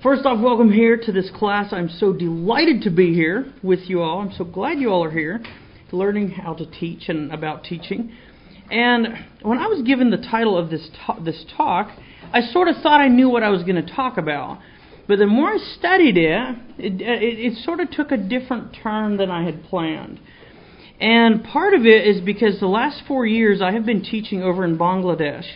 First off, welcome here to this class. I'm so delighted to be here with you all. I'm so glad you all are here, learning how to teach and about teaching. And when I was given the title of this this talk, I sort of thought I knew what I was going to talk about. But the more I studied it, it, it, it sort of took a different turn than I had planned. And part of it is because the last four years I have been teaching over in Bangladesh,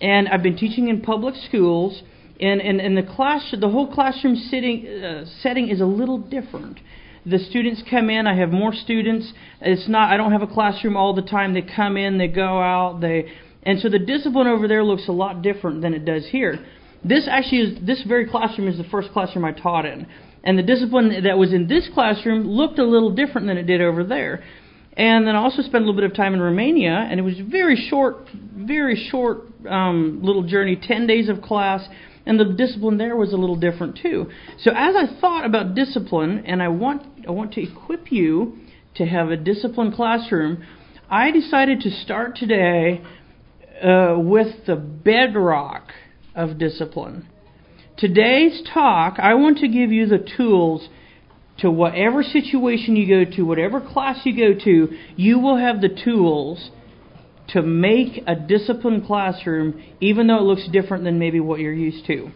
and I've been teaching in public schools and, the class, the whole classroom sitting, uh, setting is a little different. The students come in. I have more students. It's not. I don't have a classroom all the time. They come in. They go out. They and so the discipline over there looks a lot different than it does here. This actually is this very classroom is the first classroom I taught in, and the discipline that was in this classroom looked a little different than it did over there. And then I also spent a little bit of time in Romania, and it was very short, very short um, little journey, ten days of class and the discipline there was a little different too. So as I thought about discipline, and I want I want to equip you to have a disciplined classroom, I decided to start today uh, with the bedrock of discipline. Today's talk, I want to give you the tools to whatever situation you go to, whatever class you go to, you will have the tools to make a disciplined classroom, even though it looks different than maybe what you're used to.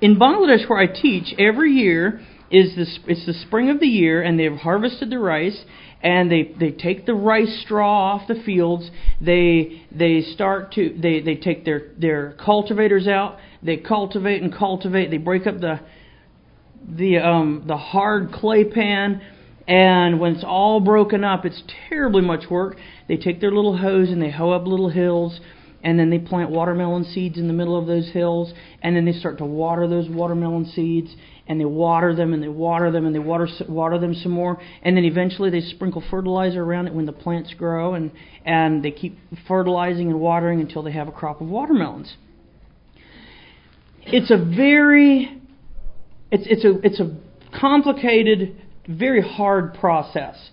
In Bangladesh, where I teach, every year is this, it's the spring of the year, and they've harvested the rice, and they, they take the rice straw off the fields. They they start to they, they take their, their cultivators out. They cultivate and cultivate. They break up the the um, the hard clay pan and when it's all broken up, it's terribly much work. They take their little hose and they hoe up little hills, and then they plant watermelon seeds in the middle of those hills, and then they start to water those watermelon seeds, and they water them and they water them and they water water them some more, and then eventually they sprinkle fertilizer around it when the plants grow, and and they keep fertilizing and watering until they have a crop of watermelons. It's a very it's it's a it's a complicated very hard process.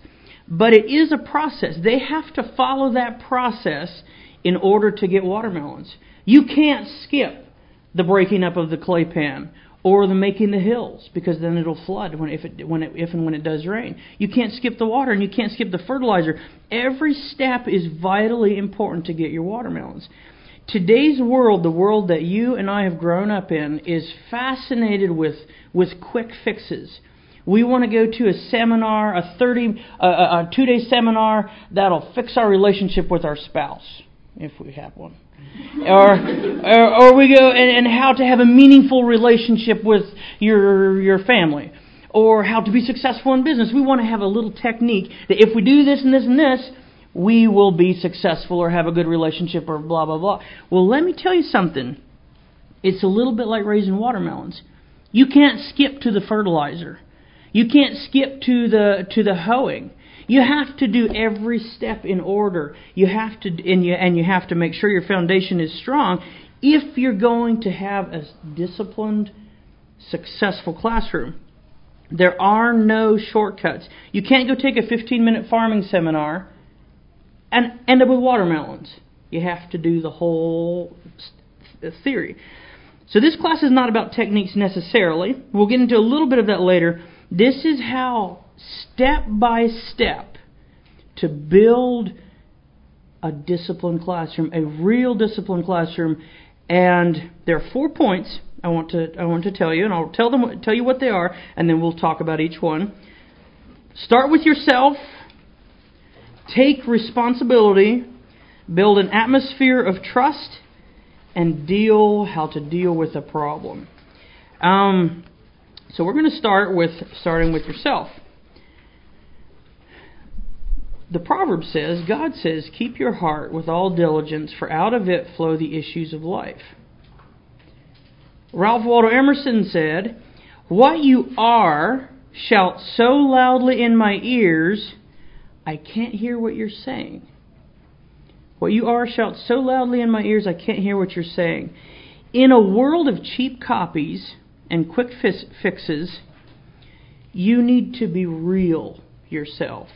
But it is a process. They have to follow that process in order to get watermelons. You can't skip the breaking up of the clay pan or the making the hills because then it'll flood when if it when it, if and when it does rain. You can't skip the water and you can't skip the fertilizer. Every step is vitally important to get your watermelons. Today's world, the world that you and I have grown up in, is fascinated with with quick fixes. We want to go to a seminar, a 30, a, a two day seminar that'll fix our relationship with our spouse, if we have one. or, or, or we go and, and how to have a meaningful relationship with your your family, or how to be successful in business. We want to have a little technique that if we do this and this and this, we will be successful or have a good relationship or blah blah blah. Well, let me tell you something. It's a little bit like raising watermelons. You can't skip to the fertilizer. You can't skip to the to the hoeing. You have to do every step in order. You have to and you and you have to make sure your foundation is strong if you're going to have a disciplined, successful classroom. There are no shortcuts. You can't go take a 15 minute farming seminar and end up with watermelons. You have to do the whole theory. So this class is not about techniques necessarily. We'll get into a little bit of that later. This is how, step by step, to build a disciplined classroom, a real disciplined classroom. And there are four points I want to I want to tell you, and I'll tell them tell you what they are, and then we'll talk about each one. Start with yourself. Take responsibility. Build an atmosphere of trust, and deal how to deal with a problem. Um, so we're going to start with starting with yourself. The proverb says, God says, keep your heart with all diligence, for out of it flow the issues of life. Ralph Waldo Emerson said, What you are shout so loudly in my ears, I can't hear what you're saying. What you are shout so loudly in my ears, I can't hear what you're saying. In a world of cheap copies, and quick fixes, you need to be real yourself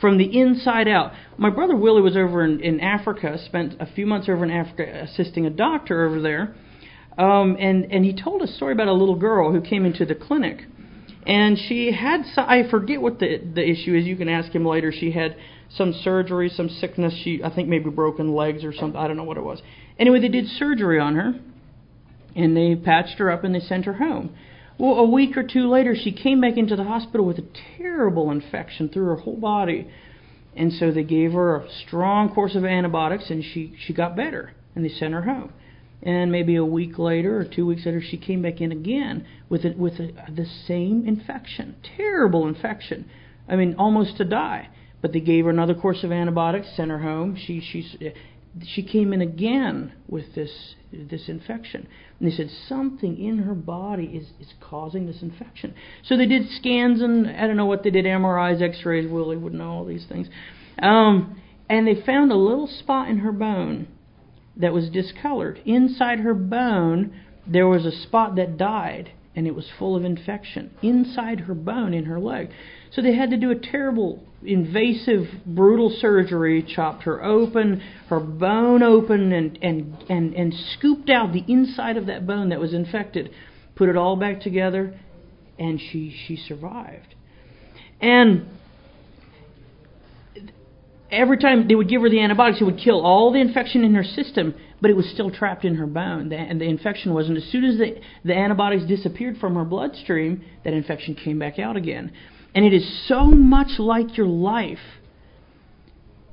from the inside out. My brother Willie was over in, in Africa, spent a few months over in Africa assisting a doctor over there. Um, and and he told a story about a little girl who came into the clinic, and she had I forget what the the issue is. You can ask him later. She had some surgery, some sickness. She I think maybe broken legs or something. I don't know what it was. Anyway, they did surgery on her, and they patched her up and they sent her home. Well, a week or two later, she came back into the hospital with a terrible infection through her whole body. And so they gave her a strong course of antibiotics and she, she got better. And they sent her home. And maybe a week later or two weeks later, she came back in again with, a, with a, the same infection. Terrible infection. I mean, almost to die. But they gave her another course of antibiotics, sent her home. She, she, she came in again with this, this infection. And they said something in her body is, is causing this infection. So they did scans and I don't know what they did, MRIs, X-rays. Willie would know all these things. Um, and they found a little spot in her bone that was discolored. Inside her bone, there was a spot that died, and it was full of infection inside her bone in her leg. So they had to do a terrible, invasive, brutal surgery, chopped her open, her bone open, and, and, and, and scooped out the inside of that bone that was infected, put it all back together, and she, she survived. And every time they would give her the antibiotics, it would kill all the infection in her system, but it was still trapped in her bone. The, and the infection wasn't. As soon as the, the antibiotics disappeared from her bloodstream, that infection came back out again. And it is so much like your life.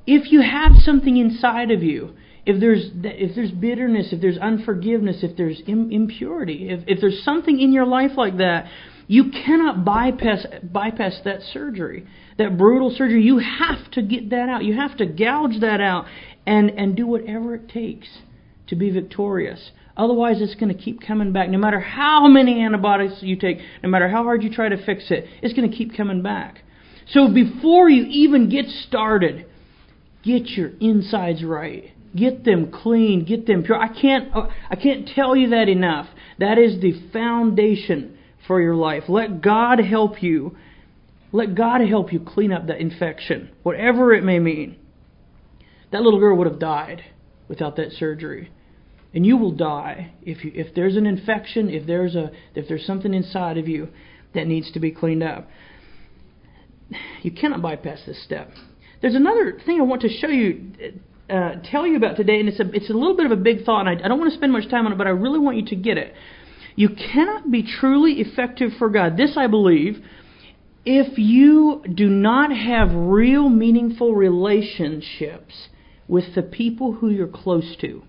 If you have something inside of you, if there's if there's bitterness, if there's unforgiveness, if there's impurity, if, if there's something in your life like that, you cannot bypass bypass that surgery, that brutal surgery. You have to get that out. You have to gouge that out and and do whatever it takes to be victorious. Otherwise, it's going to keep coming back. No matter how many antibiotics you take, no matter how hard you try to fix it, it's going to keep coming back. So before you even get started, get your insides right. Get them clean. Get them pure. I can't. I can't tell you that enough. That is the foundation for your life. Let God help you. Let God help you clean up that infection, whatever it may mean. That little girl would have died without that surgery and you will die if you, if there's an infection, if there's a if there's something inside of you that needs to be cleaned up. You cannot bypass this step. There's another thing I want to show you, uh, tell you about today, and it's a it's a little bit of a big thought, and I, I don't want to spend much time on it, but I really want you to get it. You cannot be truly effective for God. This I believe. If you do not have real meaningful relationships with the people who you're close to,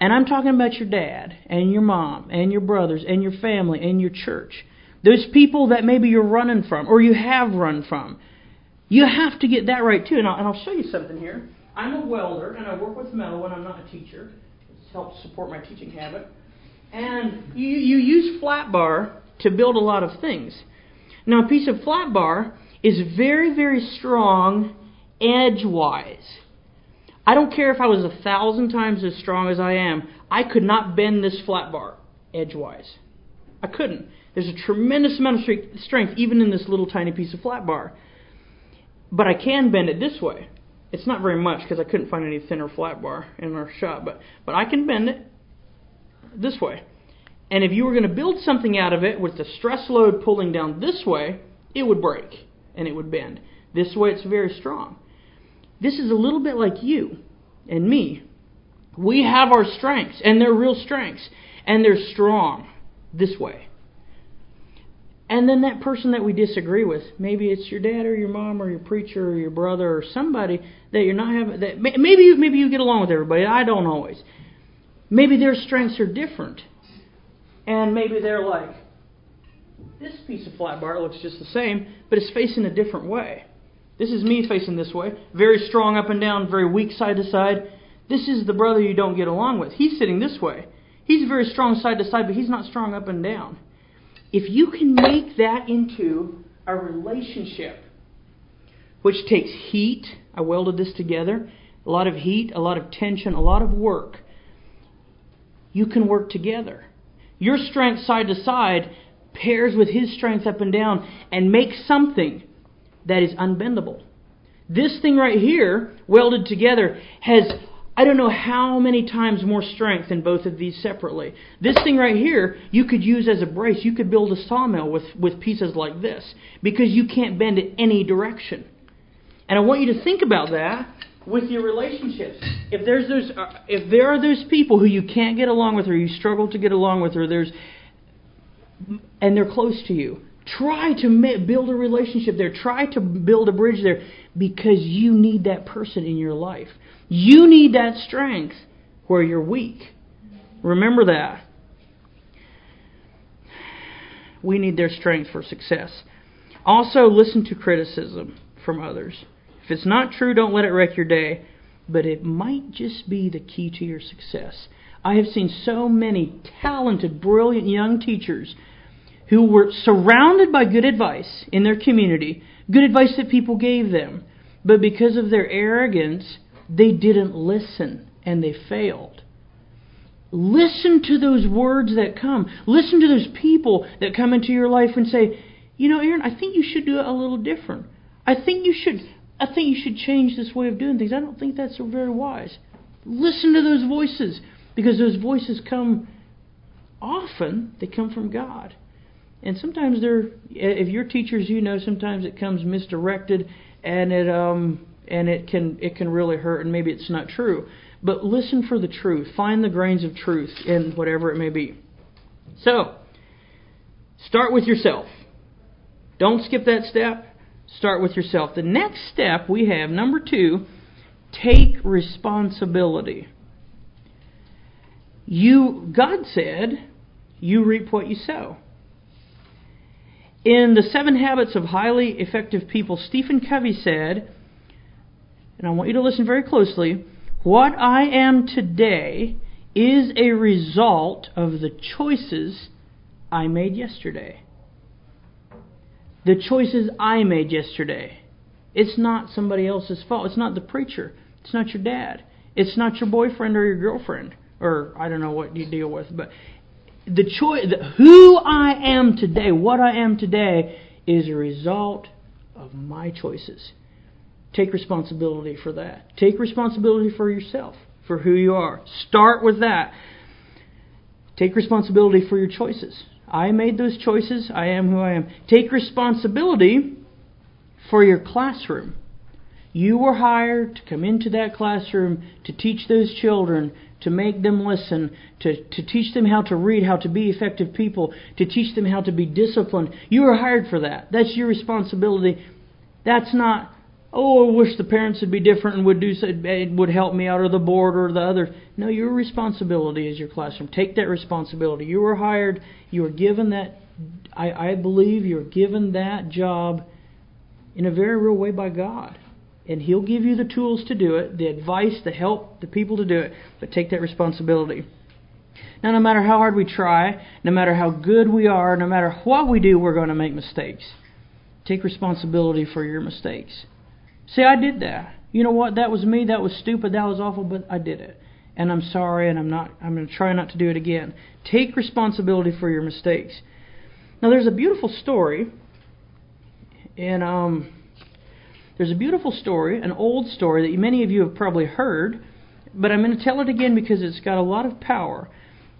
and I'm talking about your dad and your mom and your brothers and your family and your church. Those people that maybe you're running from or you have run from. You have to get that right too. And I'll, and I'll show you something here. I'm a welder and I work with metal when I'm not a teacher. It helps support my teaching habit. And you, you use flat bar to build a lot of things. Now, a piece of flat bar is very, very strong edgewise. I don't care if I was a thousand times as strong as I am, I could not bend this flat bar edgewise. I couldn't. There's a tremendous amount of strength even in this little tiny piece of flat bar. But I can bend it this way. It's not very much because I couldn't find any thinner flat bar in our shop, but but I can bend it this way. And if you were going to build something out of it with the stress load pulling down this way, it would break and it would bend. This way it's very strong. This is a little bit like you and me. We have our strengths, and they're real strengths, and they're strong this way. And then that person that we disagree with, maybe it's your dad or your mom or your preacher or your brother or somebody that you're not having. That maybe maybe you get along with everybody. I don't always. Maybe their strengths are different, and maybe they're like, this piece of flat bar looks just the same, but it's facing a different way. This is me facing this way, very strong up and down, very weak side to side. This is the brother you don't get along with. He's sitting this way. He's very strong side to side, but he's not strong up and down. If you can make that into a relationship, which takes heat, I welded this together, a lot of heat, a lot of tension, a lot of work, you can work together. Your strength side to side pairs with his strength up and down and makes something that is unbendable. This thing right here, welded together, has I don't know how many times more strength than both of these separately. This thing right here, you could use as a brace. You could build a sawmill with, with pieces like this because you can't bend it any direction. And I want you to think about that with your relationships. If there's those, uh, if there are those people who you can't get along with, or you struggle to get along with, or there's, and they're close to you, try to build a relationship there. Try to build a bridge there because you need that person in your life. You need that strength where you're weak. Remember that. We need their strength for success. Also, listen to criticism from others. If it's not true, don't let it wreck your day, but it might just be the key to your success. I have seen so many talented, brilliant young teachers who were surrounded by good advice in their community, good advice that people gave them, but because of their arrogance, they didn't listen and they failed. Listen to those words that come. Listen to those people that come into your life and say, you know, Aaron, I think you should do it a little different. I think you should I think you should change this way of doing things. I don't think that's very wise. Listen to those voices because those voices come often, they come from God. And sometimes they're if you're teachers, you know sometimes it comes misdirected and it um and it can it can really hurt and maybe it's not true. But listen for the truth. Find the grains of truth in whatever it may be. So, start with yourself. Don't skip that step. Start with yourself. The next step we have, number two, take responsibility. You, God said, you reap what you sow. In the Seven Habits of Highly Effective People, Stephen Covey said, and I want you to listen very closely, what I am today is a result of the choices I made yesterday the choices I made yesterday. It's not somebody else's fault. It's not the preacher. It's not your dad. It's not your boyfriend or your girlfriend or I don't know what you deal with, but the choice, who I am today, what I am today, is a result of my choices. Take responsibility for that. Take responsibility for yourself, for who you are. Start with that. Take responsibility for your choices. I made those choices. I am who I am. Take responsibility for your classroom. You were hired to come into that classroom to teach those children, to make them listen, to, to teach them how to read, how to be effective people, to teach them how to be disciplined. You were hired for that. That's your responsibility. That's not oh, I wish the parents would be different and would do It would help me out, or the board or the other. No, your responsibility is your classroom. Take that responsibility. You were hired. You were given that. I, I believe you're given that job in a very real way by God. And He'll give you the tools to do it, the advice, the help, the people to do it. But take that responsibility. Now, no matter how hard we try, no matter how good we are, no matter what we do, we're going to make mistakes. Take responsibility for your mistakes. See, I did that. You know what? That was me. That was stupid. That was awful, but I did it. And I'm sorry, and I'm not. I'm going to try not to do it again. Take responsibility for your mistakes. Now, there's a beautiful story, and um, there's a beautiful story, an old story that many of you have probably heard, but I'm going to tell it again because it's got a lot of power.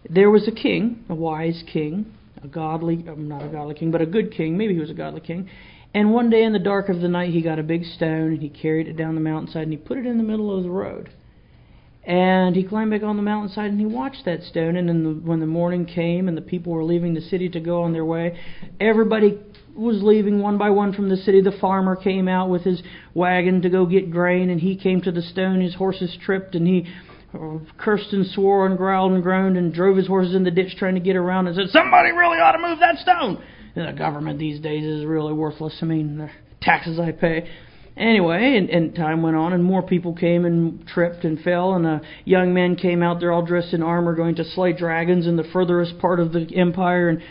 There was a king, a wise king, a godly, not a godly king, but a good king. Maybe he was a godly king. And one day in the dark of the night, he got a big stone and he carried it down the mountainside and he put it in the middle of the road. And he climbed back on the mountainside and he watched that stone. And the, when the morning came and the people were leaving the city to go on their way, everybody was leaving one by one from the city. The farmer came out with his wagon to go get grain, and he came to the stone. His horses tripped, and he uh, cursed and swore and growled and groaned and drove his horses in the ditch trying to get around and said, Somebody really ought to move that stone the government these days is really worthless. I mean, the taxes I pay. Anyway, and, and time went on, and more people came and tripped and fell, and uh, young men came out there all dressed in armor, going to slay dragons in the furthest part of the empire. And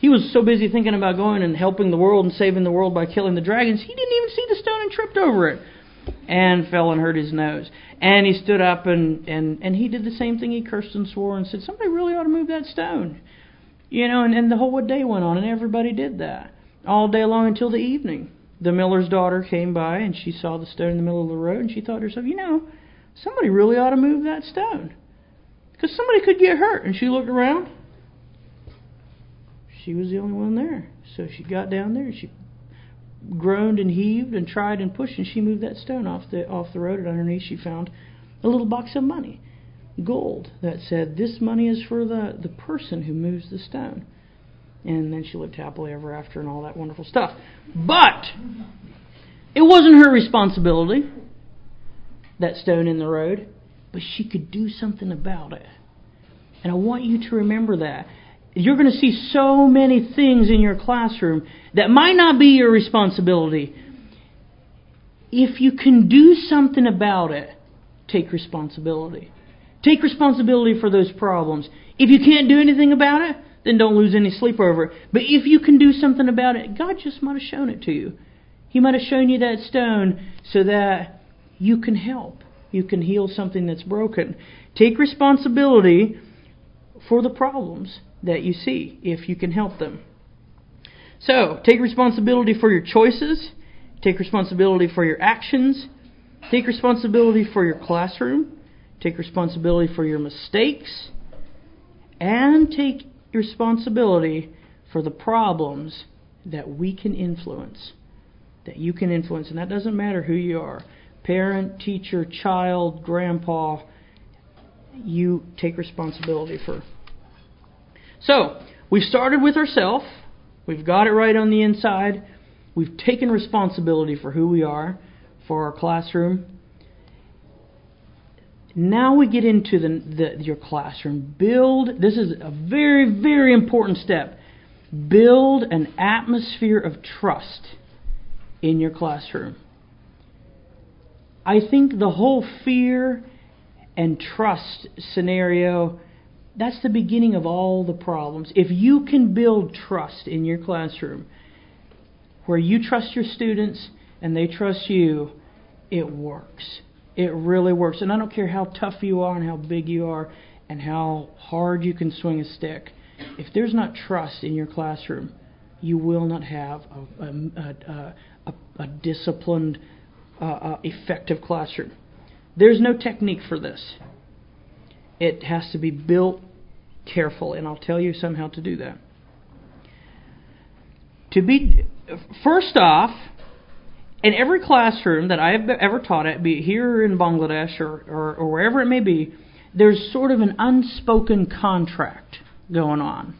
he was so busy thinking about going and helping the world and saving the world by killing the dragons, he didn't even see the stone and tripped over it, and fell and hurt his nose. And he stood up and and and he did the same thing. He cursed and swore and said, "Somebody really ought to move that stone." You know, and, and the whole day went on, and everybody did that all day long until the evening. The miller's daughter came by, and she saw the stone in the middle of the road, and she thought to herself, you know, somebody really ought to move that stone. Because somebody could get hurt. And she looked around. She was the only one there. So she got down there and she groaned and heaved and tried and pushed and she moved that stone off the off the road and underneath she found a little box of money. Gold that said, This money is for the, the person who moves the stone. And then she lived happily ever after and all that wonderful stuff. But it wasn't her responsibility, that stone in the road, but she could do something about it. And I want you to remember that. You're going to see so many things in your classroom that might not be your responsibility. If you can do something about it, take responsibility. Take responsibility for those problems. If you can't do anything about it, then don't lose any sleep over it. But if you can do something about it, God just might have shown it to you. He might have shown you that stone so that you can help. You can heal something that's broken. Take responsibility for the problems that you see if you can help them. So, take responsibility for your choices, take responsibility for your actions, take responsibility for your classroom, take responsibility for your mistakes, and take responsibility for the problems that we can influence. That you can influence. And that doesn't matter who you are parent, teacher, child, grandpa. You take responsibility for. So, we've started with ourselves. We've got it right on the inside. We've taken responsibility for who we are, for our classroom. Now we get into the, the, your classroom. Build, this is a very, very important step. Build an atmosphere of trust in your classroom. I think the whole fear and trust scenario, that's the beginning of all the problems. If you can build trust in your classroom, where you trust your students and they trust you, it works. It really works. And I don't care how tough you are and how big you are and how hard you can swing a stick. If there's not trust in your classroom, you will not have a, a, a, a disciplined, uh, uh, effective classroom. There's no technique for this. It has to be built carefully, and I'll tell you somehow to do that. To be first off, in every classroom that I've ever taught at, be it here in Bangladesh or, or, or wherever it may be, there's sort of an unspoken contract going on.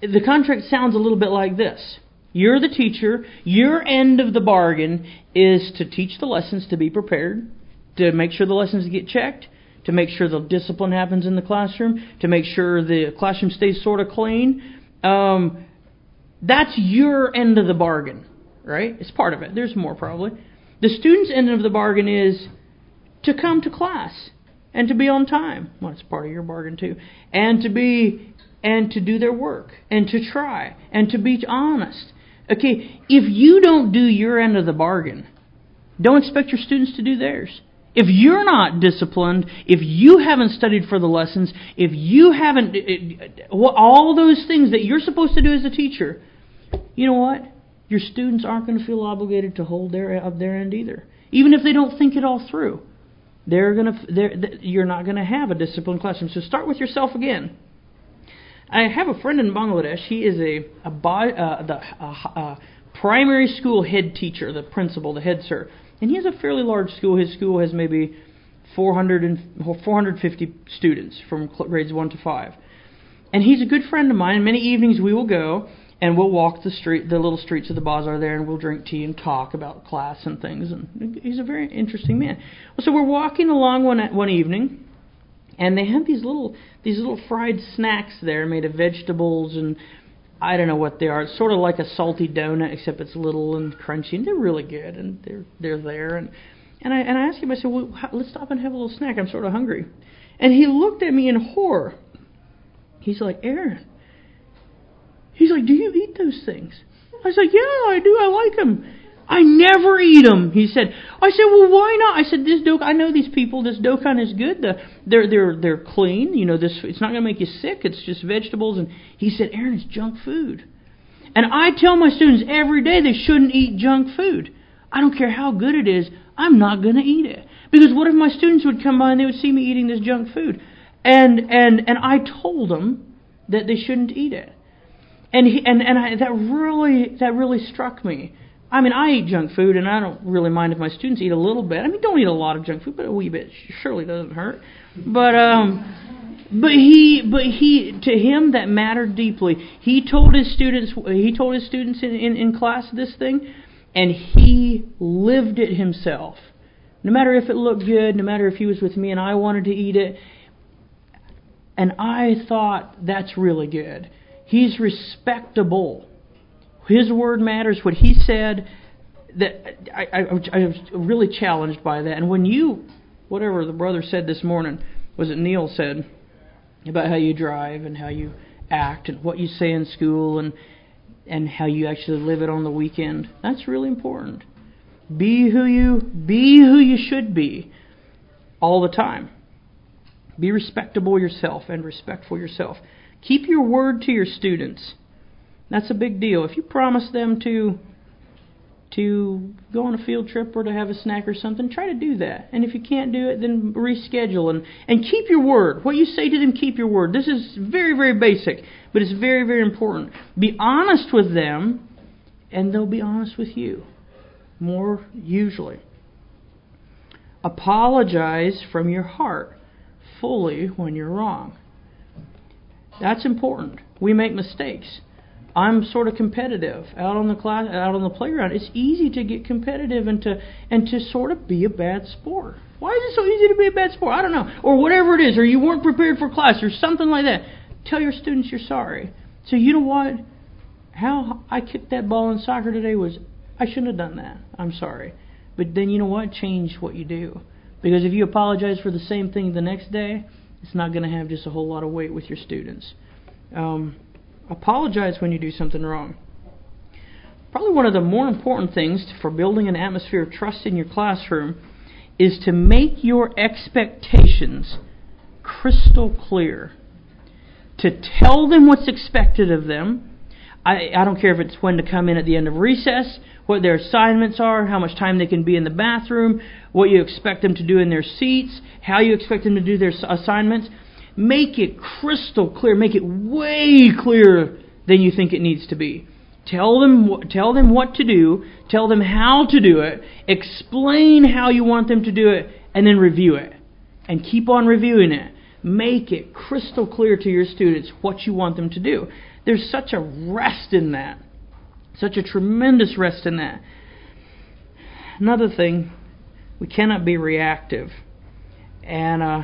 The contract sounds a little bit like this. You're the teacher. Your end of the bargain is to teach the lessons, to be prepared, to make sure the lessons get checked, to make sure the discipline happens in the classroom, to make sure the classroom stays sort of clean. Um, that's your end of the bargain right? It's part of it. There's more probably. The student's end of the bargain is to come to class and to be on time. Well, it's part of your bargain too. And to be and to do their work and to try and to be honest. Okay, if you don't do your end of the bargain, don't expect your students to do theirs. If you're not disciplined, if you haven't studied for the lessons, if you haven't all those things that you're supposed to do as a teacher, you know what? Your students aren't going to feel obligated to hold their of their end either, even if they don't think it all through. They're going to they're, you're not going to have a disciplined classroom. So start with yourself again. I have a friend in Bangladesh. He is a, a uh, the uh, primary school head teacher, the principal, the head sir, and he has a fairly large school. His school has maybe 400 and 450 students from grades one to five, and he's a good friend of mine. And many evenings we will go and we'll walk the street, the little streets of the bazaar there, and we'll drink tea and talk about class and things. And he's a very interesting man. So we're walking along one one evening, and they have these little these little fried snacks there made of vegetables and I don't know what they are. It's sort of like a salty donut, except it's little and crunchy, and they're really good, and they're they're there. And and I and I asked him, I said, well, how, let's stop and have a little snack. I'm sort of hungry. And he looked at me in horror. He's like, Aaron, He's like, Do you eat those things? I was like, Yeah, I do. I like them. I never eat them. He said. I said, Well, why not? I said, This dough. I know these people. This dokkan is good. The, they're they're they're clean. You know, this it's not going to make you sick. It's just vegetables. And he said, Aaron, it's junk food. And I tell my students every day they shouldn't eat junk food. I don't care how good it is. I'm not going to eat it. Because what if my students would come by and they would see me eating this junk food? And and and I told them that they shouldn't eat it. And he, and and I, that really that really struck me. I mean, I eat junk food, and I don't really mind if my students eat a little bit. I mean, don't eat a lot of junk food, but a wee bit surely doesn't hurt. But um, but he but he to him that mattered deeply. He told his students he told his students in in, in class this thing, and he lived it himself. No matter if it looked good, no matter if he was with me and I wanted to eat it. And I thought that's really good. He's respectable. His word matters. What he said, that I, I, I was really challenged by that. And when you, whatever the brother said this morning, was it Neil said about how you drive and how you act and what you say in school and and how you actually live it on the weekend. That's really important. Be who you be who you should be all the time. Be respectable yourself and respectful yourself. Keep your word to your students. That's a big deal. If you promise them to to go on a field trip or to have a snack or something, try to do that. And if you can't do it, then reschedule and, and keep your word. What you say to them, keep your word. This is very, very basic, but it's very, very important. Be honest with them, and they'll be honest with you. More usually. Apologize from your heart fully when you're wrong. That's important. We make mistakes. I'm sort of competitive out on the class, out on the playground. It's easy to get competitive and to and to sort of be a bad sport. Why is it so easy to be a bad sport? I don't know. Or whatever it is, or you weren't prepared for class, or something like that. Tell your students you're sorry. So you know what? How I kicked that ball in soccer today was I shouldn't have done that. I'm sorry. But then you know what? Change what you do. Because if you apologize for the same thing the next day, it's not going to have just a whole lot of weight with your students. Um, apologize when you do something wrong. Probably one of the more important things for building an atmosphere of trust in your classroom is to make your expectations crystal clear. To tell them what's expected of them. I, I don't care if it's when to come in at the end of recess, what their assignments are, how much time they can be in the bathroom, what you expect them to do in their seats, how you expect them to do their assignments. Make it crystal clear. Make it way clearer than you think it needs to be. Tell them, tell them what to do. Tell them how to do it. Explain how you want them to do it, and then review it. And keep on reviewing it. Make it crystal clear to your students what you want them to do. There's such a rest in that. Such a tremendous rest in that. Another thing, we cannot be reactive. And uh,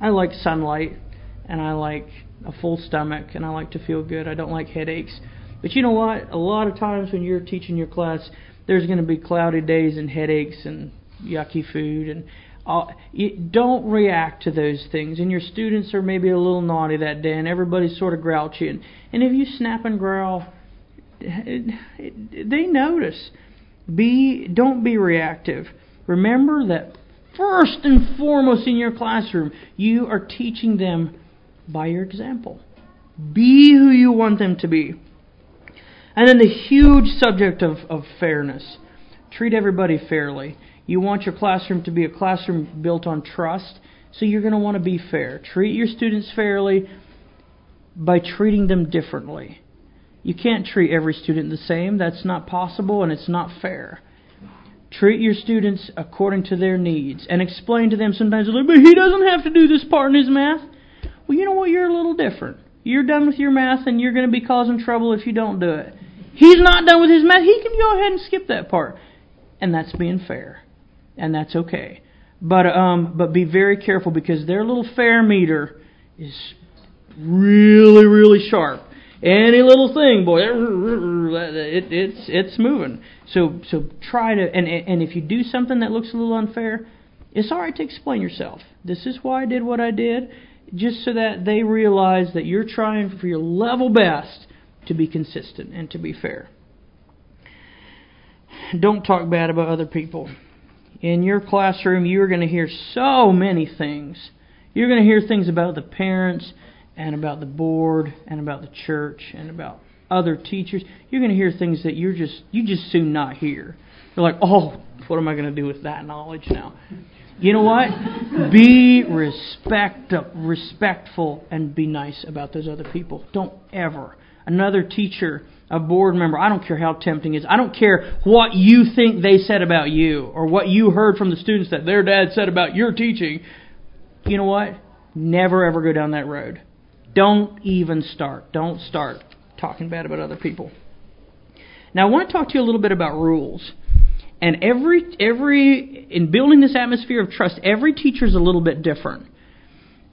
I like sunlight and I like a full stomach and I like to feel good. I don't like headaches. But you know what? A lot of times when you're teaching your class, there's going to be cloudy days and headaches and yucky food and uh, don't react to those things. And your students are maybe a little naughty that day, and everybody's sort of grouchy. And, and if you snap and growl, they notice. Be don't be reactive. Remember that first and foremost in your classroom, you are teaching them by your example. Be who you want them to be. And then the huge subject of, of fairness. Treat everybody fairly. You want your classroom to be a classroom built on trust, so you're going to want to be fair. Treat your students fairly by treating them differently. You can't treat every student the same. That's not possible and it's not fair. Treat your students according to their needs and explain to them sometimes, but he doesn't have to do this part in his math. Well, you know what? You're a little different. You're done with your math and you're going to be causing trouble if you don't do it. He's not done with his math. He can go ahead and skip that part. And that's being fair. And that's okay. But um but be very careful because their little fair meter is really really sharp. Any little thing, boy, it, it's it's moving. So so try to and and if you do something that looks a little unfair, it's all right to explain yourself. This is why I did what I did just so that they realize that you're trying for your level best to be consistent and to be fair. Don't talk bad about other people. In your classroom, you're going to hear so many things. You're going to hear things about the parents and about the board and about the church and about other teachers. You're going to hear things that you're just you just soon not hear. You're like, "Oh, what am I going to do with that knowledge now?" You know what? be respect, respectful and be nice about those other people. Don't ever. Another teacher, a board member, I don't care how tempting it is. I don't care what you think they said about you or what you heard from the students that their dad said about your teaching. You know what? Never ever go down that road. Don't even start. Don't start talking bad about other people. Now, I want to talk to you a little bit about rules. And every every in building this atmosphere of trust, every teacher is a little bit different.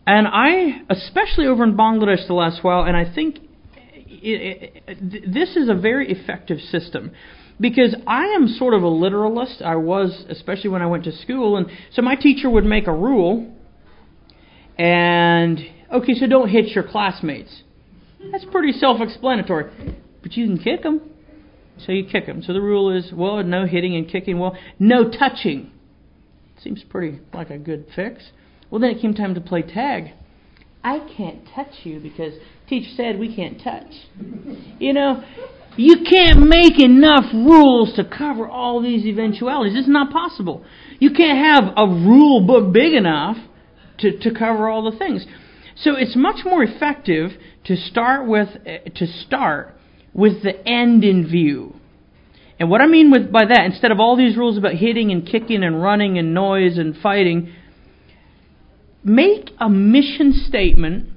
And I, especially over in Bangladesh the last while, and I think this is a very effective system because I am sort of a literalist. I was, especially when I went to school, and so my teacher would make a rule, and okay, so don't hit your classmates. That's pretty self-explanatory, but you can kick them. So you kick them. So the rule is, well, no hitting and kicking. Well, no touching. Seems pretty like a good fix. Well, then it came time to play tag. I can't touch you because teacher said we can't touch. You know, you can't make enough rules to cover all these eventualities. It's not possible. You can't have a rule book big enough to, to cover all the things. So it's much more effective to start with eh, to start with the end in view. And what I mean with by that, instead of all these rules about hitting and kicking and running and noise and fighting, make a mission statement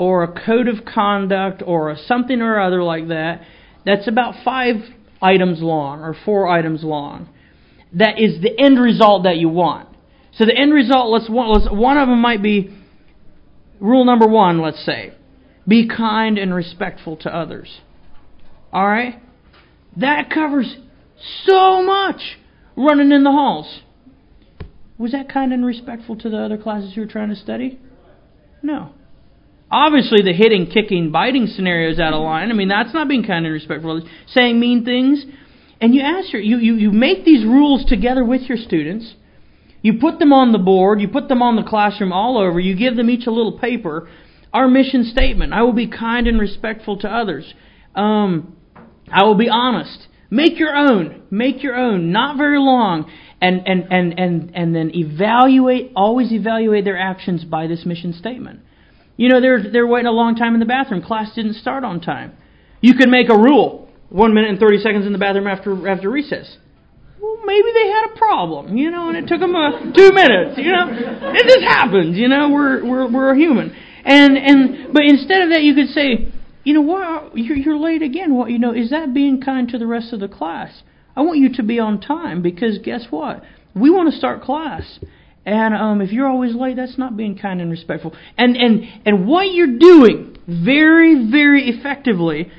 or a code of conduct or something or other like that that's about five items long or four items long. That is the end result that you want. So the end result, let's, let's one of them might be rule number one. Let's say, be kind and respectful to others. All right? That covers so much running in the halls. Was that kind and respectful to the other classes you were trying to study? No. Obviously, the hitting, kicking, biting scenario is out of line. I mean, that's not being kind and respectful. Saying mean things. And you ask your, you, you, you make these rules together with your students. You put them on the board. You put them on the classroom all over. You give them each a little paper. Our mission statement I will be kind and respectful to others. Um, I will be honest. Make your own. Make your own. Not very long. And, and, and, and, and then evaluate, always evaluate their actions by this mission statement. You know, they're, they're waiting a long time in the bathroom. Class didn't start on time. You could make a rule. One minute and 30 seconds in the bathroom after, after recess. Well, maybe they had a problem, you know, and it took them uh, two minutes, you know. It just happens, you know. We're, we're, we're human. And, and, but instead of that, you could say, you know what? You're, you're late again. What you know is that being kind to the rest of the class? I want you to be on time because guess what? We want to start class. And um, if you're always late, that's not being kind and respectful. And and and what you're doing very very effectively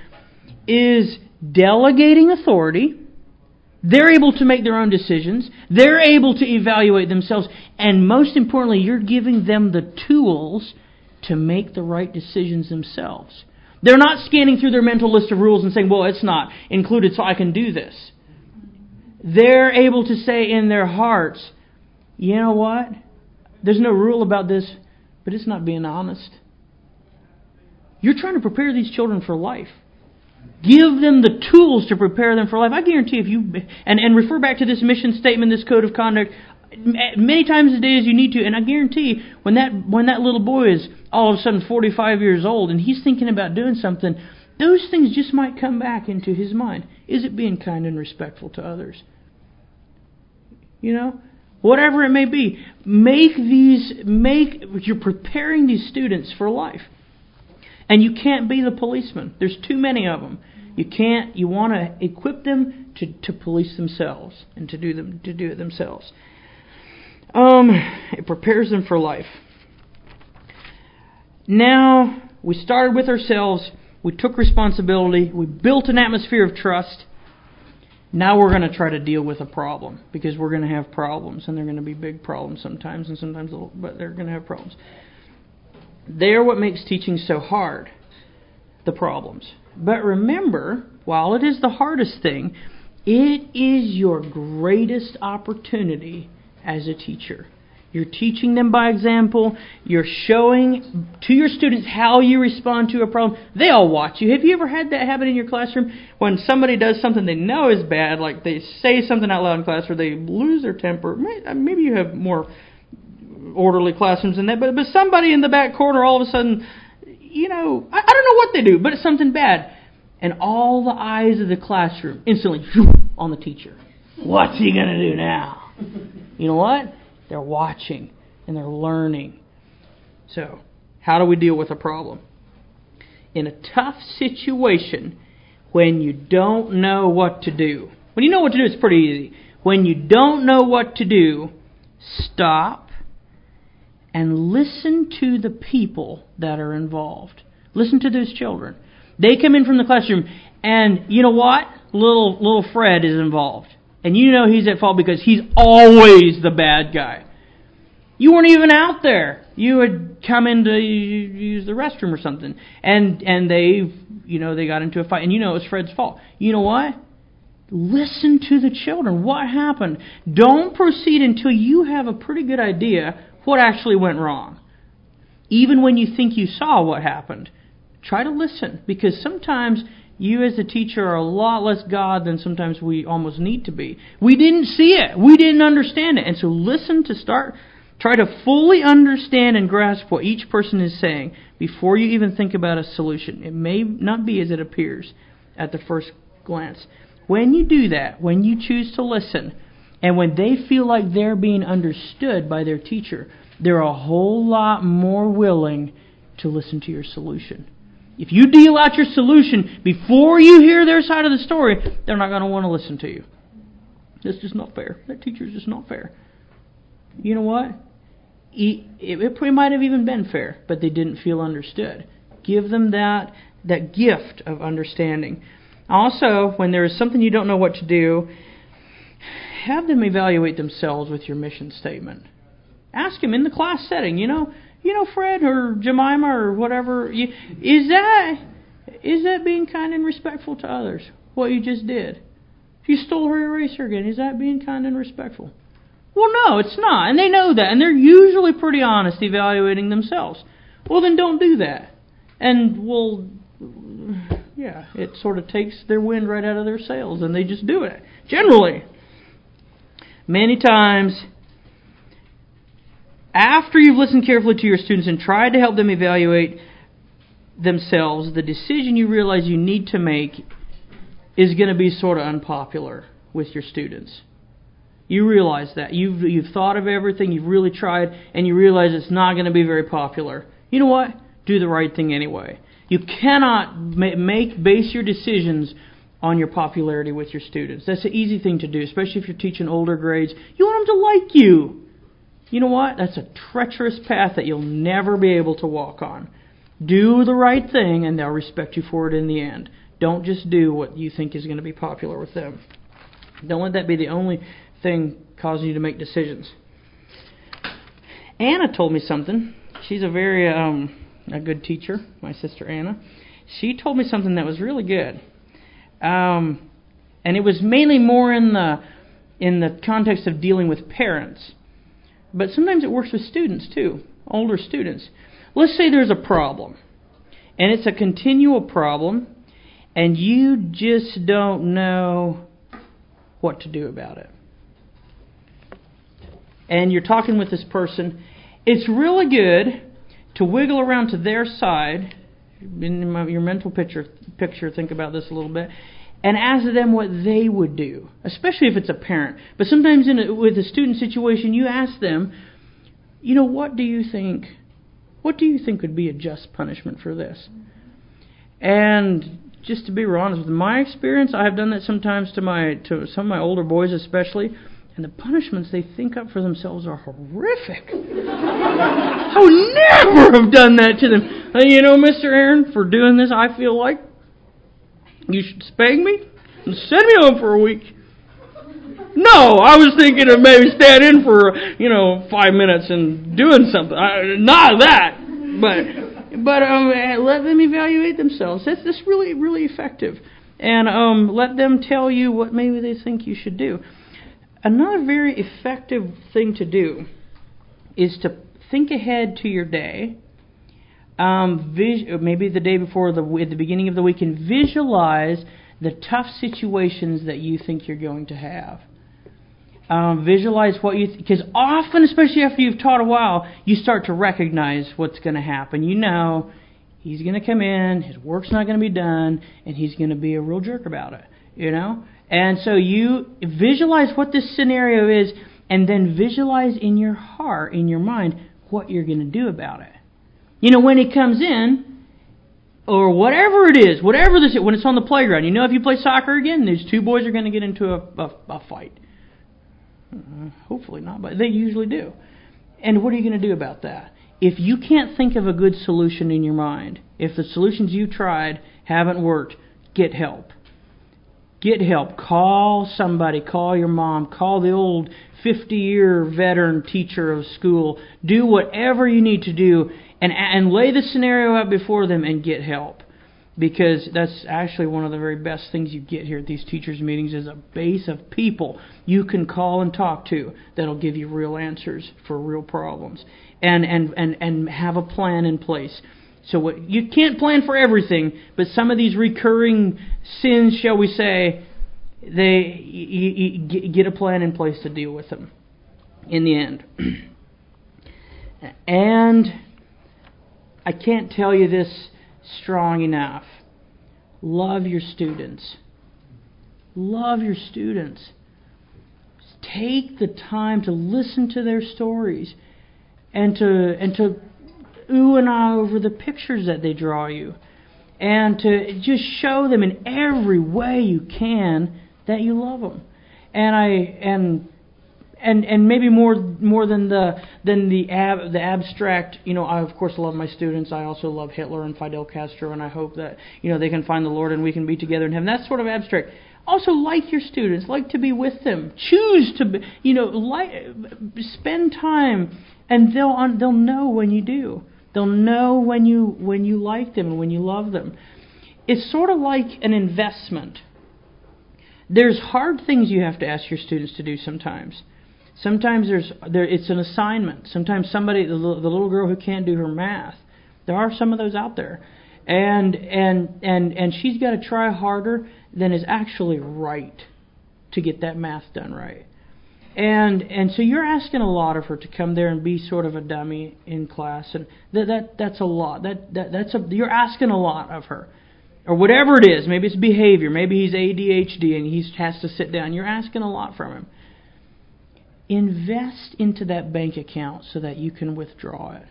is delegating authority. They're able to make their own decisions. They're able to evaluate themselves, and most importantly, you're giving them the tools to make the right decisions themselves. They're not scanning through their mental list of rules and saying, well, it's not included, so I can do this. They're able to say in their hearts, you know what? There's no rule about this, but it's not being honest. You're trying to prepare these children for life. Give them the tools to prepare them for life. I guarantee if you and, and refer back to this mission statement, this code of conduct, many times a day as you need to. And I guarantee when that when that little boy is all of a sudden 45 years old and he's thinking about doing something, those things just might come back into his mind. Is it being kind and respectful to others? You know, whatever it may be, make these make you're preparing these students for life. And you can't be the policeman. There's too many of them. You can't. You want to equip them to, to police themselves and to do them to do it themselves. Um, it prepares them for life. Now, we started with ourselves, we took responsibility, we built an atmosphere of trust. Now we're going to try to deal with a problem because we're going to have problems, and they're going to be big problems sometimes, and sometimes little, but they're going to have problems. They're what makes teaching so hard, the problems. But remember, while it is the hardest thing, it is your greatest opportunity as a teacher. You're teaching them by example. You're showing to your students how you respond to a problem. They all watch you. Have you ever had that happen in your classroom when somebody does something they know is bad, like they say something out loud in class or they lose their temper? Uh, maybe you have more orderly classrooms and that, but but somebody in the back corner all of a sudden, you know, I, I don't know what they do, but it's something bad, and all the eyes of the classroom instantly on the teacher. What's he gonna do now? You know what? They're watching and they're learning. So, how do we deal with a problem? In a tough situation, when you don't know what to do. When you know what to do, it's pretty easy. When you don't know what to do, stop and listen to the people that are involved. Listen to those children. They come in from the classroom, and you know what? Little little Fred is involved, and you know he's at fault because he's always the bad guy. You weren't even out there. You had come in to use the restroom or something, and and they, you know, they got into a fight, and you know it was Fred's fault. You know what? Listen to the children. What happened? Don't proceed until you have a pretty good idea what actually went wrong. Even when you think you saw what happened, try to listen because sometimes you as a teacher are a lot less God than sometimes we almost need to be. We didn't see it. We didn't understand it. And so listen to start try to fully understand and grasp what each person is saying before you even think about a solution. It may not be as it appears at the first glance. When you do that, when you choose to listen, and when they feel like they're being understood by their teacher, they're a whole lot more willing to listen to your solution. If you deal out your solution before you hear their side of the story, they're not going to want to listen to you. That's just not fair. That teacher's just not fair. You know what? It might have even been fair, but they didn't feel understood. Give them that that gift of understanding. Also, when there is something you don't know what to do, have them evaluate themselves with your mission statement. Ask them in the class setting, you know, you know, Fred or Jemima or whatever. You, is that is that being kind and respectful to others? What you just did. You stole her eraser again, is that being kind and respectful? Well, no, it's not, and they know that, and they're usually pretty honest evaluating themselves. Well, then don't do that, and we'll yeah, it sort of takes their wind right out of their sails, and they just do it. Generally, many times, after you've listened carefully to your students and tried to help them evaluate themselves, the decision you realize you need to make is going to be sort of unpopular with your students. You realize that. You've, you've thought of everything, you've really tried, and you realize it's not going to be very popular. You know what? Do the right thing anyway. You cannot make base your decisions on your popularity with your students. That's an easy thing to do, especially if you're teaching older grades. You want them to like you. You know what? That's a treacherous path that you'll never be able to walk on. Do the right thing, and they'll respect you for it in the end. Don't just do what you think is going to be popular with them. Don't let that be the only thing causing you to make decisions. Anna told me something. She's a very um, a good teacher, my sister Anna, she told me something that was really good. Um, and it was mainly more in the in the context of dealing with parents. But sometimes it works with students too, older students. Let's say there's a problem, and it's a continual problem, and you just don't know what to do about it. And you're talking with this person. It's really good to wiggle around to their side. In your mental picture, picture, think about this a little bit, and ask them what they would do, especially if it's a parent. But sometimes, in a, with a student situation, you ask them, you know, what do you think? What do you think would be a just punishment for this? And just to be honest, with my experience, I have done that sometimes to my to some of my older boys, especially. And the punishments they think up for themselves are horrific. I would never have done that to them. You know, Mr. Aaron, for doing this, I feel like you should spank me and send me home for a week. No, I was thinking of maybe staying in for you know five minutes and doing something. I, not that, but but um, let them evaluate themselves. That's that's really really effective, and um, let them tell you what maybe they think you should do. Another very effective thing to do is to think ahead to your day. Um, vis- maybe the day before, the at the beginning of the week, and visualize the tough situations that you think you're going to have. Um, visualize what you because often, especially after you've taught a while, you start to recognize what's going to happen. You know, he's going to come in, his work's not going to be done, and he's going to be a real jerk about it. You know, and so you visualize what this scenario is, and then visualize in your heart, in your mind, what you're going to do about it. You know, when he comes in, or whatever it is, whatever this is, when it's on the playground, you know, if you play soccer again, these two boys are going to get into a, a, a fight. Uh, hopefully not, but they usually do. And what are you going to do about that? If you can't think of a good solution in your mind, if the solutions you tried haven't worked, get help. Get help. Call somebody. Call your mom. Call the old 50 year veteran teacher of school. Do whatever you need to do and, and lay the scenario out before them and get help. Because that's actually one of the very best things you get here at these teachers meetings is a base of people you can call and talk to that'll give you real answers for real problems. And and and and have a plan in place. So what, you can't plan for everything but some of these recurring sins shall we say they you, you get a plan in place to deal with them in the end. And I can't tell you this strong enough. Love your students. Love your students. Take the time to listen to their stories and to and to ooh and ah over the pictures that they draw you and to just show them in every way you can that you love them. And I and and and maybe more more than the than the ab, the abstract. You know, I of course love my students. I also love Hitler and Fidel Castro, and I hope that you know they can find the Lord and we can be together in heaven. That's sort of abstract. Also, like your students, like to be with them. Choose to, be, you know, like spend time, and they'll they'll know when you do. They'll know when you when you like them and when you love them. It's sort of like an investment. There's hard things you have to ask your students to do sometimes. Sometimes there's there it's an assignment. Sometimes somebody the, the little girl who can't do her math. There are some of those out there. And and and and she's got to try harder than is actually right to get that math done right. And and so you're asking a lot of her to come there and be sort of a dummy in class and that that that's a lot. That that that's a you're asking a lot of her. Or whatever it is, maybe it's behavior, maybe he's ADHD and he has to sit down. You're asking a lot from him invest into that bank account so that you can withdraw it.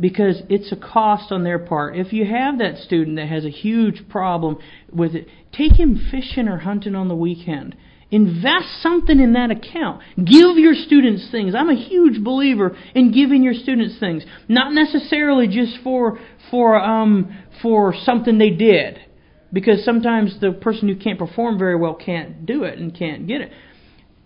Because it's a cost on their part. If you have that student that has a huge problem with it, take him fishing or hunting on the weekend. Invest something in that account. Give your students things. I'm a huge believer in giving your students things, not necessarily just for for um for something they did, because sometimes the person who can't perform very well can't do it and can't get it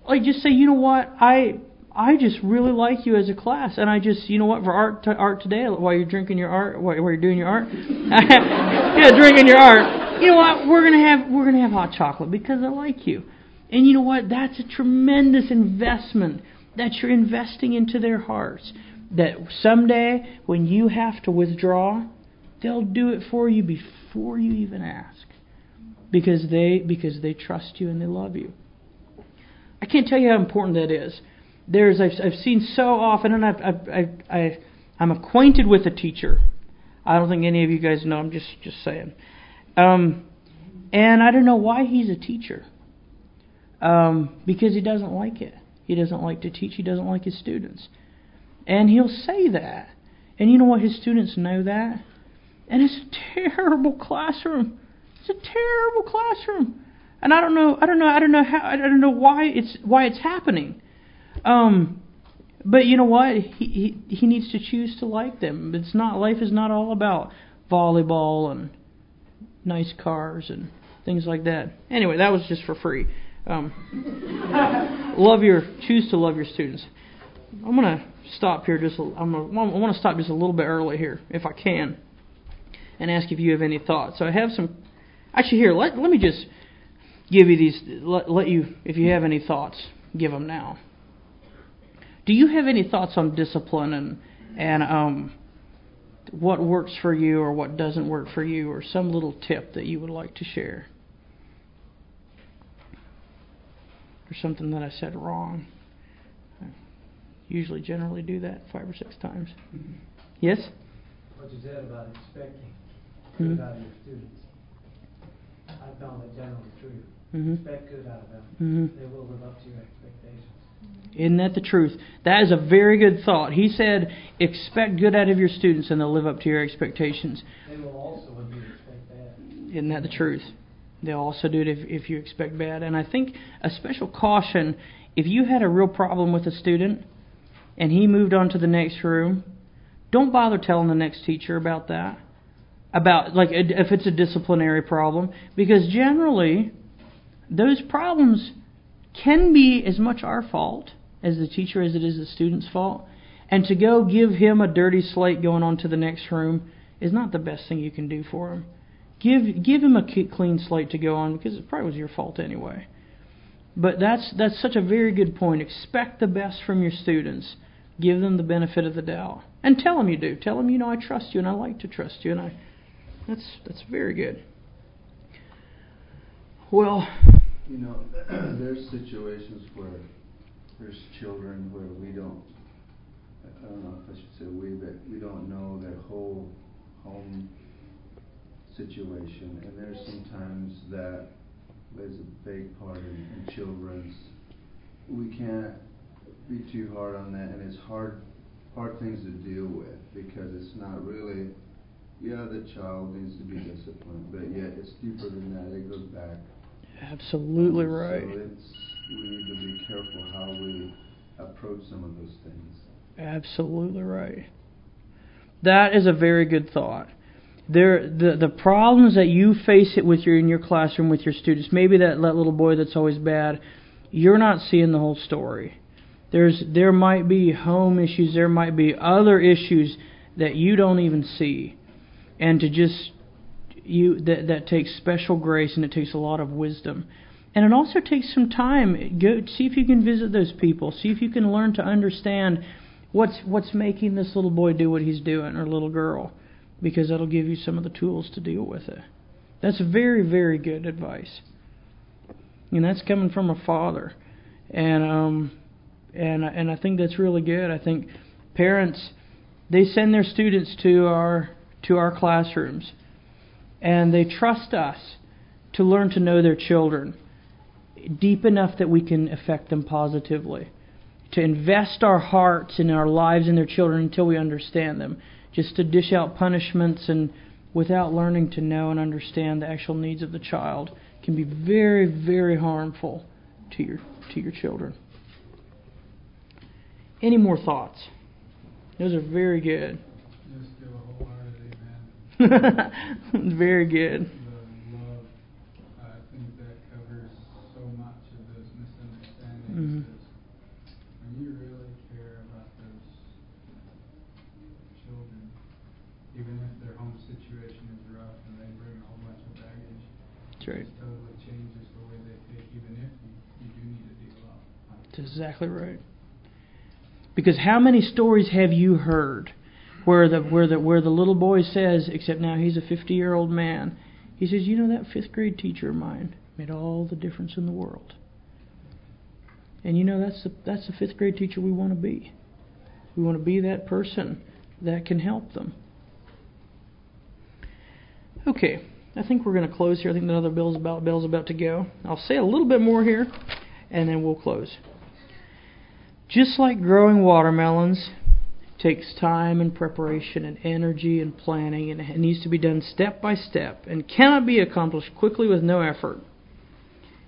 like just say, you know what, I I just really like you as a class, and I just, you know what, for art to art today, while you're drinking your art, while you're doing your art, yeah, drinking your art. You know what, we're gonna have we're gonna have hot chocolate because I like you, and you know what, that's a tremendous investment that you're investing into their hearts. That someday when you have to withdraw, they'll do it for you before you even ask, because they because they trust you and they love you. I can't tell you how important that is. There's I've, I've seen so often, and I've, I've, I've, I, I'm acquainted with a teacher. I don't think any of you guys know. I'm just just saying. Um, and I don't know why he's a teacher. Um, because he doesn't like it. He doesn't like to teach. He doesn't like his students. And he'll say that. And you know what? His students know that. And it's a terrible classroom. It's a terrible classroom and I don't know, I don't know, I don't know how, I don't know why it's why it's happening. Um, but you know what? He he he needs to choose to like them. It's not life is not all about volleyball and nice cars and things like that. Anyway, that was just for free. Um, love your choose to love your students. I'm gonna stop here just. I'm gonna, I want to stop just a little bit early here, if I can, and ask if you have any thoughts. So I have some. Actually, here let let me just give you these, let, let you, if you have any thoughts, give them now. Do you have any thoughts on discipline and and um, what works for you or what doesn't work for you, or some little tip that you would like to share? or something that I said wrong. I usually generally do that five or six times. Mm-hmm. Yes? What you said about expecting Mhm. good out of your students. I found that generally true. Mhm. Expect good out of them. Mhm. They will live up to your expectations. Isn't that the truth? That is a very good thought. He said, expect good out of your students and they'll live up to your expectations. They will also when you expect bad. Isn't that the truth? They'll also do it if, if you expect bad. And I think a special caution if you had a real problem with a student and he moved on to the next room, don't bother telling the next teacher about that. About, like, if it's a disciplinary problem. Because generally, those problems can be as much our fault as the teacher as it is the student's fault. And to go give him a dirty slate going on to the next room is not the best thing you can do for him. Give give him a clean slate to go on because it probably was your fault anyway. But that's that's such a very good point. Expect the best from your students. Give them the benefit of the doubt, and tell them you do. Tell them you know I trust you and I like to trust you, and I. That's that's very good. Well, You know, there's situations where there's children where we don't, I don't know if I should say we, but we don't know their whole home situation. And there's sometimes that plays a big part in, in children's. We can't be too hard on that, and it's hard, hard things to deal with because it's not really. Yeah, the child needs to be disciplined, but yet it's deeper than that. It goes back absolutely um, right. So it's, we need to be careful how we approach some of those things. Absolutely right. That is a very good thought. There, the the problems that you face it with your in your classroom with your students. Maybe that, that little boy that's always bad. You're not seeing the whole story. There's there might be home issues. There might be other issues that you don't even see, and to just you that that takes special grace and it takes a lot of wisdom. And it also takes some time. Go see if you can visit those people. See if you can learn to understand what's what's making this little boy do what he's doing or little girl because that'll give you some of the tools to deal with it. That's very very good advice. And that's coming from a father. And um and and I think that's really good. I think parents they send their students to our to our classrooms and they trust us to learn to know their children deep enough that we can affect them positively. To invest our hearts and our lives in their children until we understand them. Just to dish out punishments and without learning to know and understand the actual needs of the child can be very, very harmful to your to your children. Any more thoughts? Those are very good. Just give a wholehearted amen. very good. The love, I think that covers so much of those misunderstandings. Mm-hmm. When you really care about those children, even if their home situation is rough and they bring a whole bunch of baggage, That's right. it totally changes the way they think, even if you, you do need to deal out. That's exactly right. Because how many stories have you heard where the where the where the little boy says, except now he's a fifty year old man, he says, You know that fifth grade teacher of mine made all the difference in the world. And you know that's the that's the fifth grade teacher we want to be. We want to be that person that can help them. Okay, I think we're going to close here. I think another bill's about bill's about to go. I'll say a little bit more here, and then we'll close. Just like growing watermelons takes time and preparation and energy and planning, and it needs to be done step by step and cannot be accomplished quickly with no effort.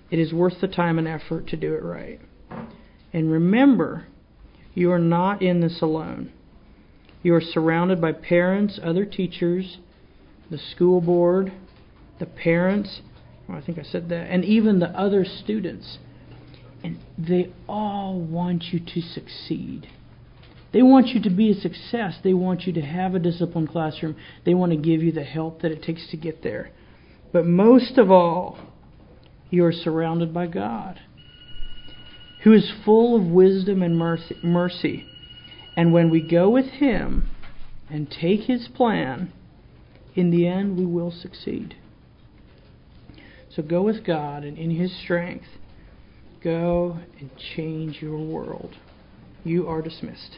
It is worth the time and effort to do it right. And remember, you are not in this alone. You are surrounded by parents, other teachers, the school board, the parents, well, I think I said that, and even the other students. And they all want you to succeed. They want you to be a success. They want you to have a disciplined classroom. They want to give you the help that it takes to get there. But most of all, you are surrounded by God, who is full of wisdom and mercy. And when we go with Him and take His plan, in the end we will succeed. So go with God and in His strength Go and change your world. You are dismissed.